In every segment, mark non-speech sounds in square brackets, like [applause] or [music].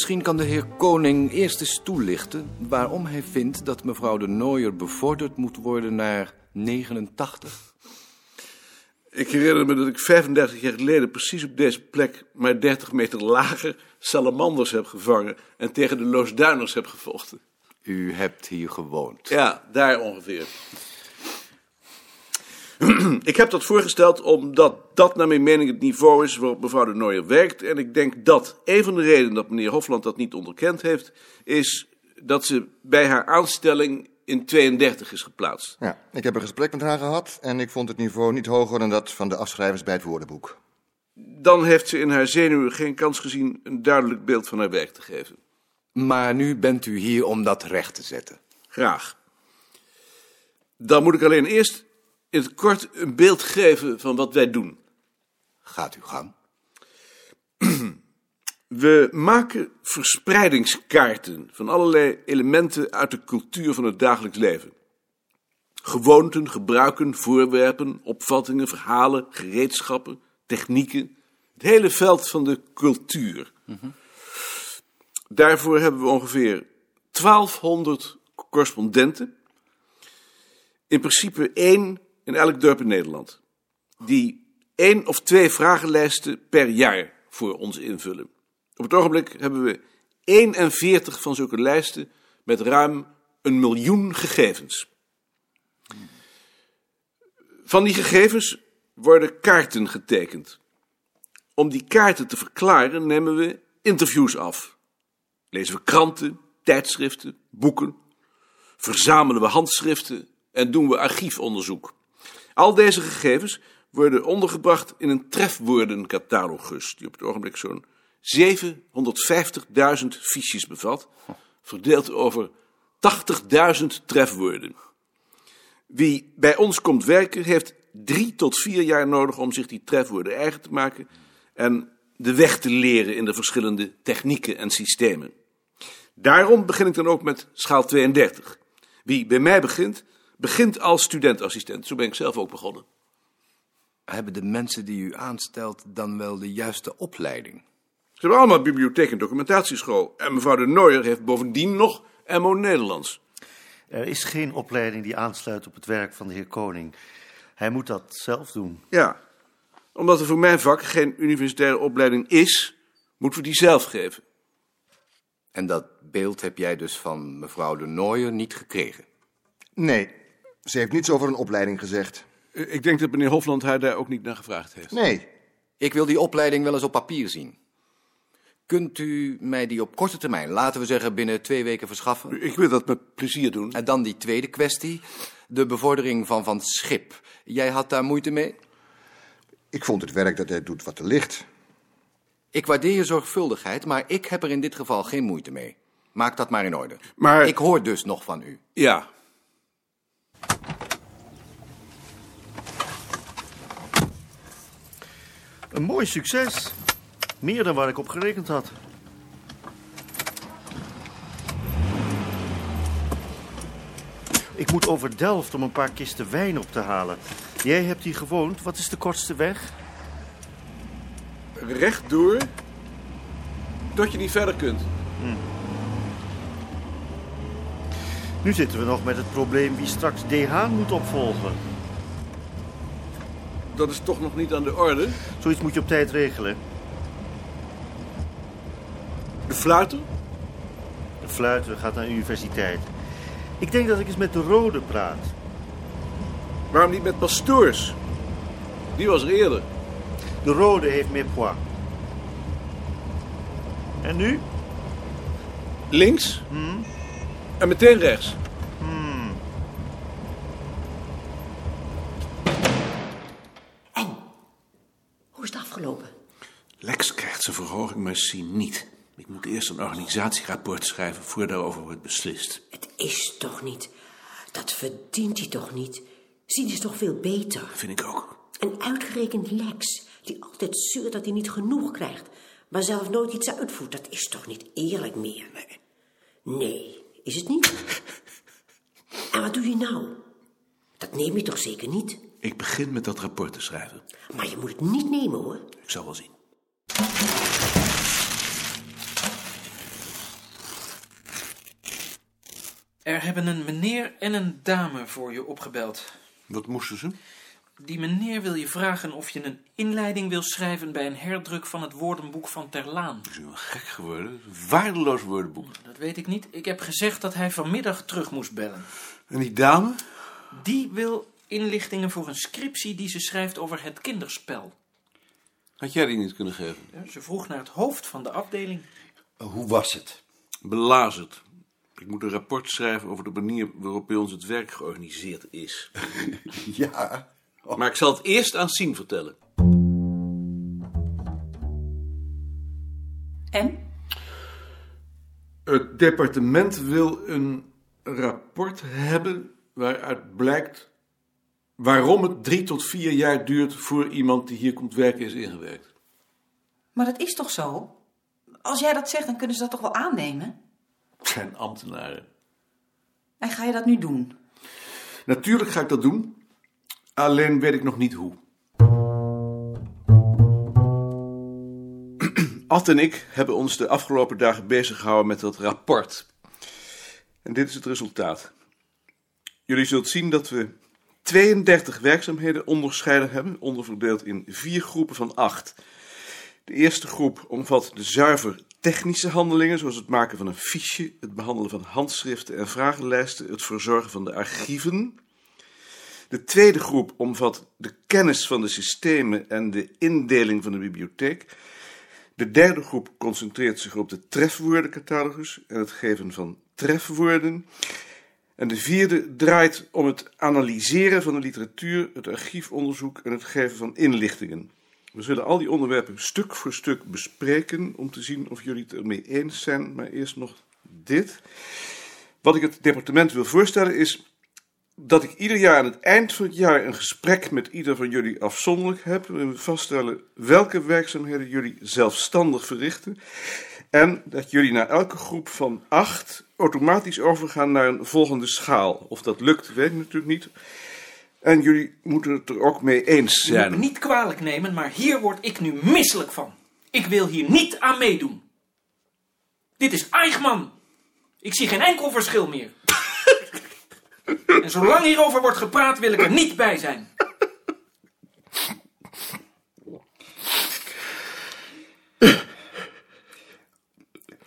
Misschien kan de heer Koning eerst eens toelichten waarom hij vindt dat mevrouw de Nooier bevorderd moet worden naar 89. Ik herinner me dat ik 35 jaar geleden precies op deze plek, maar 30 meter lager, salamanders heb gevangen en tegen de Loosduiners heb gevochten. U hebt hier gewoond. Ja, daar ongeveer. [clears throat] ik heb dat voorgesteld omdat dat naar mijn mening het niveau is waarop mevrouw de Nooijer werkt. En ik denk dat een van de redenen dat meneer Hofland dat niet onderkend heeft, is dat ze bij haar aanstelling in 32 is geplaatst. Ja, ik heb een gesprek met haar gehad en ik vond het niveau niet hoger dan dat van de afschrijvers bij het woordenboek. Dan heeft ze in haar zenuwen geen kans gezien een duidelijk beeld van haar werk te geven. Maar nu bent u hier om dat recht te zetten. Graag. Dan moet ik alleen eerst in het kort een beeld geven van wat wij doen. Gaat uw gang. [clears throat] We maken verspreidingskaarten van allerlei elementen uit de cultuur van het dagelijks leven. Gewoonten, gebruiken, voorwerpen, opvattingen, verhalen, gereedschappen, technieken. Het hele veld van de cultuur. Daarvoor hebben we ongeveer 1200 correspondenten. In principe één in elk dorp in Nederland. Die één of twee vragenlijsten per jaar voor ons invullen. Op het ogenblik hebben we 41 van zulke lijsten met ruim een miljoen gegevens. Van die gegevens worden kaarten getekend. Om die kaarten te verklaren nemen we interviews af. Lezen we kranten, tijdschriften, boeken. Verzamelen we handschriften en doen we archiefonderzoek. Al deze gegevens worden ondergebracht in een trefwoordencatalogus, die op het ogenblik zo'n 750.000 fiches bevat, verdeeld over 80.000 trefwoorden. Wie bij ons komt werken, heeft drie tot vier jaar nodig om zich die trefwoorden eigen te maken en de weg te leren in de verschillende technieken en systemen. Daarom begin ik dan ook met schaal 32. Wie bij mij begint, begint als studentassistent. Zo ben ik zelf ook begonnen. Hebben de mensen die u aanstelt dan wel de juiste opleiding? Ze hebben allemaal bibliotheek en documentatieschool. En mevrouw de Nooijer heeft bovendien nog MO Nederlands. Er is geen opleiding die aansluit op het werk van de heer Koning. Hij moet dat zelf doen. Ja, omdat er voor mijn vak geen universitaire opleiding is, moeten we die zelf geven. En dat beeld heb jij dus van mevrouw de Nooijer niet gekregen? Nee, ze heeft niets over een opleiding gezegd. Eh, Ik denk dat meneer Hofland haar daar ook niet naar gevraagd heeft. Nee, Ik wil die opleiding wel eens op papier zien. Kunt u mij die op korte termijn, laten we zeggen binnen twee weken, verschaffen? Ik wil dat met plezier doen. En dan die tweede kwestie, de bevordering van Van Schip. Jij had daar moeite mee? ik vond het werk dat hij doet wat er ligt. Ik waardeer je zorgvuldigheid, maar ik heb er in dit geval geen moeite mee. Maak dat maar in orde. Maar- Ik hoor dus nog van u. Ja, Een mooi succes. Meer dan waar ik op gerekend had. Ik moet over Delft om een paar kisten wijn op te halen. Jij hebt hier gewoond. Wat is de kortste weg? rechtdoor, tot je niet verder kunt. Nu zitten we nog met het probleem wie straks De Haan moet opvolgen. Dat is toch nog niet aan de orde. Zoiets moet je op tijd regelen. De fluiter? De fluiter gaat naar de universiteit. Ik denk dat ik eens met de Rode praat. Waarom niet met pastoors? Die was er eerder. De Rode heeft meer poids. En nu? Links. En meteen rechts. En? Hoe is het afgelopen? Lex krijgt zijn verhoging, maar Sien niet. Ik moet eerst een organisatierapport schrijven voor daarover wordt beslist. Het is toch niet. Dat verdient hij toch niet? Zien is toch veel beter? Vind ik ook. En uitgerekend Lex, die altijd zeurt dat hij niet genoeg krijgt, maar zelf nooit iets uitvoert, dat is toch niet eerlijk meer? Nee. Nee, is het niet? [laughs] En wat doe je nou? Dat neem je toch zeker niet? Ik begin met dat rapport te schrijven. Maar je moet het niet nemen hoor. Ik zal wel zien. Er hebben een meneer en een dame voor je opgebeld. Wat moesten ze? Die meneer wil je vragen of je een inleiding wil schrijven bij een herdruk van het woordenboek van Terlaan. Ze zijn wel gek geworden. Een waardeloos woordenboek. Dat weet ik niet. Ik heb gezegd dat hij vanmiddag terug moest bellen. En die dame? Die wil inlichtingen voor een scriptie die ze schrijft over het kinderspel. Had jij die niet kunnen geven? Ja, Ze vroeg naar het hoofd van de afdeling. Hoe was het? Belazerd. Ik moet een rapport schrijven over de manier waarop bij ons het werk georganiseerd is. [laughs] Ja. [laughs] Maar ik zal het eerst aan Sien vertellen. En? Het departement wil een rapport hebben waaruit blijkt waarom het drie tot vier jaar duurt voor iemand die hier komt werken is ingewerkt. Maar dat is toch zo? Als jij dat zegt, dan kunnen ze dat toch wel aannemen? Het zijn ambtenaren. En ga je dat nu doen? Natuurlijk ga ik dat doen, alleen weet ik nog niet hoe. [clears throat] Ad en ik hebben ons de afgelopen dagen bezig gehouden met dat rapport. En dit is het resultaat. Jullie zult zien dat we 32 werkzaamheden onderscheiden hebben, onderverdeeld in vier groepen van acht. De eerste groep omvat de zuiver technische handelingen, zoals het maken van een fiche, het behandelen van handschriften en vragenlijsten, het verzorgen van de archieven. De tweede groep omvat de kennis van de systemen en de indeling van de bibliotheek. De derde groep concentreert zich op de trefwoordencatalogus en het geven van trefwoorden. En de vierde draait om het analyseren van de literatuur, het archiefonderzoek en het geven van inlichtingen. We zullen al die onderwerpen stuk voor stuk bespreken om te zien of jullie het ermee eens zijn. Maar eerst nog dit. Wat ik het departement wil voorstellen is dat ik ieder jaar aan het eind van het jaar een gesprek met ieder van jullie afzonderlijk heb. we vaststellen welke werkzaamheden jullie zelfstandig verrichten. En dat jullie naar elke groep van acht automatisch overgaan naar een volgende schaal. Of dat lukt, weet ik natuurlijk niet. En jullie moeten het er ook mee eens zijn. niet kwalijk nemen, maar hier word ik nu misselijk van. Ik wil hier niet aan meedoen. Dit is Eichmann. Ik zie geen enkel verschil meer. [laughs] en zolang hierover wordt gepraat, wil ik er niet bij zijn.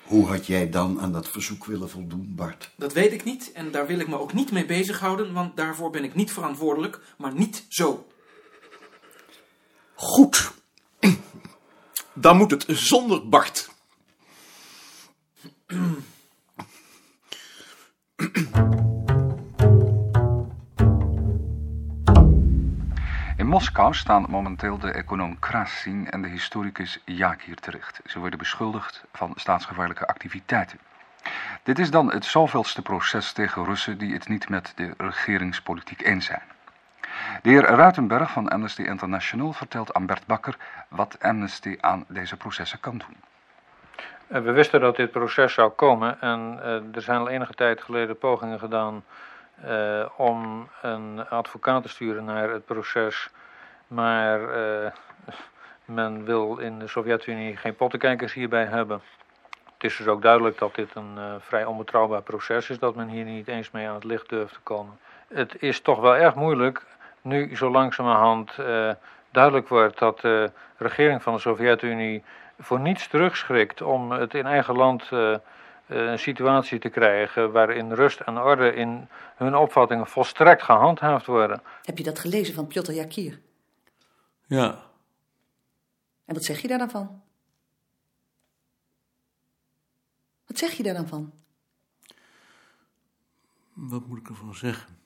Hoe had jij dan aan dat verzoek willen voldoen, Bart? Dat weet ik niet en daar wil ik me ook niet mee bezighouden, want daarvoor ben ik niet verantwoordelijk, maar niet zo. Goed. Dan moet het zonder Bart. Moskou staan momenteel de econoom Krasin en de historicus Jakir terecht. Ze worden beschuldigd van staatsgevaarlijke activiteiten. Dit is dan het zoveelste proces tegen Russen die het niet met de regeringspolitiek eens zijn. De heer Ruitenberg van Amnesty International vertelt aan Bert Bakker wat Amnesty aan deze processen kan doen. Eh, We wisten dat dit proces zou komen en eh, er zijn al enige tijd geleden pogingen gedaan eh, om een advocaat te sturen naar het proces. Maar eh, men wil in de Sovjet-Unie geen pottenkijkers hierbij hebben. Het is dus ook duidelijk dat dit een eh, vrij onbetrouwbaar proces is, dat men hier niet eens mee aan het licht durft te komen. Het is toch wel erg moeilijk, nu zo langzamerhand eh, duidelijk wordt dat de regering van de Sovjet-Unie voor niets terugschrikt om het in eigen land een situatie te krijgen waarin rust en orde in hun opvattingen volstrekt gehandhaafd worden. Heb je dat gelezen van Piotr Jakir? Ja. En wat zeg je daar dan van? Wat zeg je daar dan van? Wat moet ik ervan zeggen?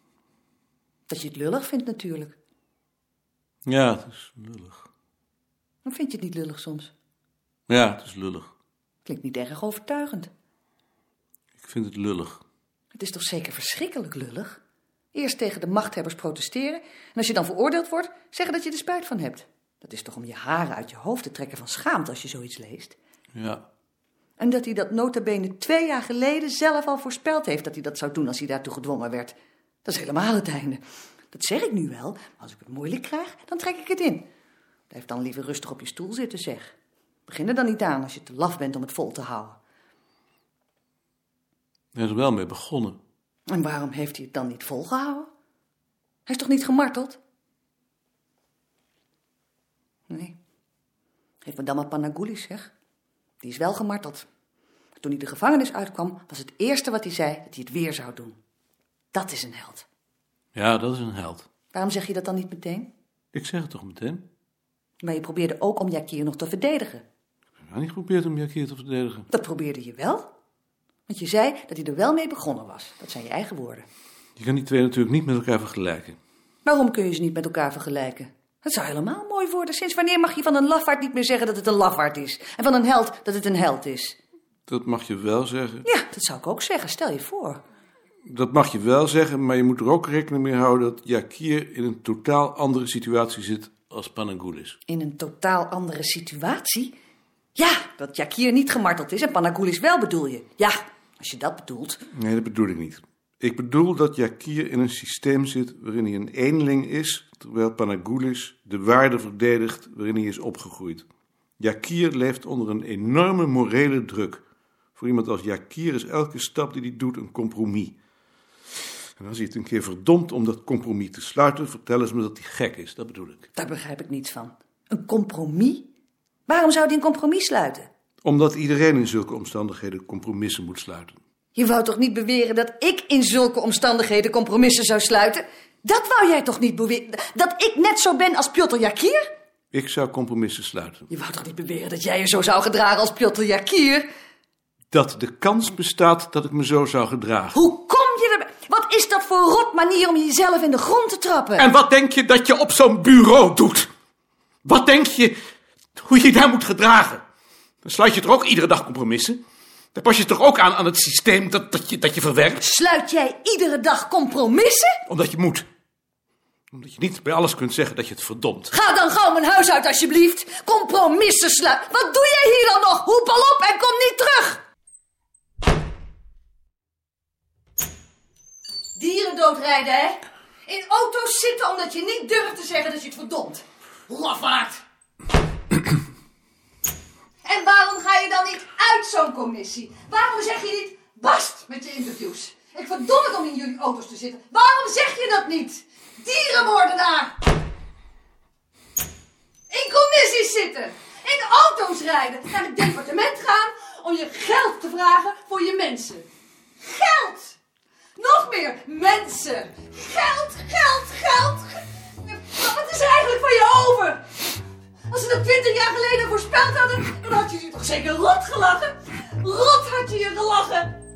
Dat je het lullig vindt natuurlijk. Ja, het is lullig. Dan vind je het niet lullig soms. Ja, het is lullig. Klinkt niet erg overtuigend. Ik vind het lullig. Het is toch zeker verschrikkelijk lullig? Eerst tegen de machthebbers protesteren en als je dan veroordeeld wordt, zeggen dat je er spijt van hebt. Dat is toch om je haren uit je hoofd te trekken van schaamte als je zoiets leest. Ja. En dat hij dat nota bene twee jaar geleden zelf al voorspeld heeft dat hij dat zou doen als hij daartoe gedwongen werd. Dat is helemaal het einde. Dat zeg ik nu wel, maar als ik het moeilijk krijg, dan trek ik het in. Blijf dan liever rustig op je stoel zitten, zeg. Begin er dan niet aan als je te laf bent om het vol te houden. Hij is er wel mee begonnen. En waarom heeft hij het dan niet volgehouden? Hij is toch niet gemarteld? Nee. Geef me dan maar Panagoulis, zeg. Die is wel gemarteld. Toen hij de gevangenis uitkwam, was het eerste wat hij zei dat hij het weer zou doen. Dat is een held. Ja, dat is een held. Waarom zeg je dat dan niet meteen? Ik zeg het toch meteen? Maar je probeerde ook om Jakir nog te verdedigen. Ik heb niet geprobeerd om Jakir te verdedigen. Dat probeerde je wel. Want je zei dat hij er wel mee begonnen was. Dat zijn je eigen woorden. Je kan die twee natuurlijk niet met elkaar vergelijken. Waarom kun je ze niet met elkaar vergelijken? Het zou helemaal mooi worden. Sinds wanneer mag je van een lafaard niet meer zeggen dat het een lafaard is? En van een held dat het een held is? Dat mag je wel zeggen. Ja, dat zou ik ook zeggen. Stel je voor. Dat mag je wel zeggen, maar je moet er ook rekening mee houden dat Jakir in een totaal andere situatie zit als Panagoulis. In een totaal andere situatie? Ja, dat Jakir niet gemarteld is en Panagoulis wel bedoel je. Ja, als je dat bedoelt. Nee, dat bedoel ik niet. Ik bedoel dat Jakir in een systeem zit waarin hij een eenling is, terwijl Panagoulis de waarde verdedigt waarin hij is opgegroeid. Jakir leeft onder een enorme morele druk. Voor iemand als Jakir is elke stap die hij doet een compromis. En als hij het een keer verdomt om dat compromis te sluiten, vertellen ze me dat hij gek is. Dat bedoel ik. Daar begrijp ik niets van. Een compromis? Waarom zou hij een compromis sluiten? Omdat iedereen in zulke omstandigheden compromissen moet sluiten. Je wou toch niet beweren dat ik in zulke omstandigheden compromissen zou sluiten? Dat wou jij toch niet beweren? Dat ik net zo ben als Piotr Jakir? Ik zou compromissen sluiten. Je wou toch niet beweren dat jij je zo zou gedragen als Piotr Jakir? Dat de kans bestaat dat ik me zo zou gedragen. Hoe kom je erbij? Wat is dat voor rot manier om jezelf in de grond te trappen? En wat denk je dat je op zo'n bureau doet? Wat denk je hoe je daar moet gedragen? Dan sluit je toch ook iedere dag compromissen? Dan pas je toch ook aan aan het systeem dat, dat, je, dat je verwerkt? Sluit jij iedere dag compromissen? Omdat je moet. Omdat je niet bij alles kunt zeggen dat je het verdomt. Ga dan gauw mijn huis uit alsjeblieft. Compromissen sluiten. Wat doe jij hier dan nog? Hoep al op en kom niet terug. Dieren doodrijden, hè? In auto's zitten omdat je niet durft te zeggen dat je het verdomt. Lafaard. En waarom ga je dan niet uit zo'n commissie? Waarom zeg je niet bast met je interviews? Ik verdom het om in jullie auto's te zitten. Waarom zeg je dat niet? Dierenmoordenaar! In commissies zitten. In auto's rijden. Naar het departement gaan om je geld te vragen voor je mensen. Geld! Nog meer mensen. Geld, geld, geld. Wat is er eigenlijk van je over? Als ze dat twintig jaar geleden voorspeld hadden, dan had je je toch zeker rot gelachen? Rot had je je gelachen.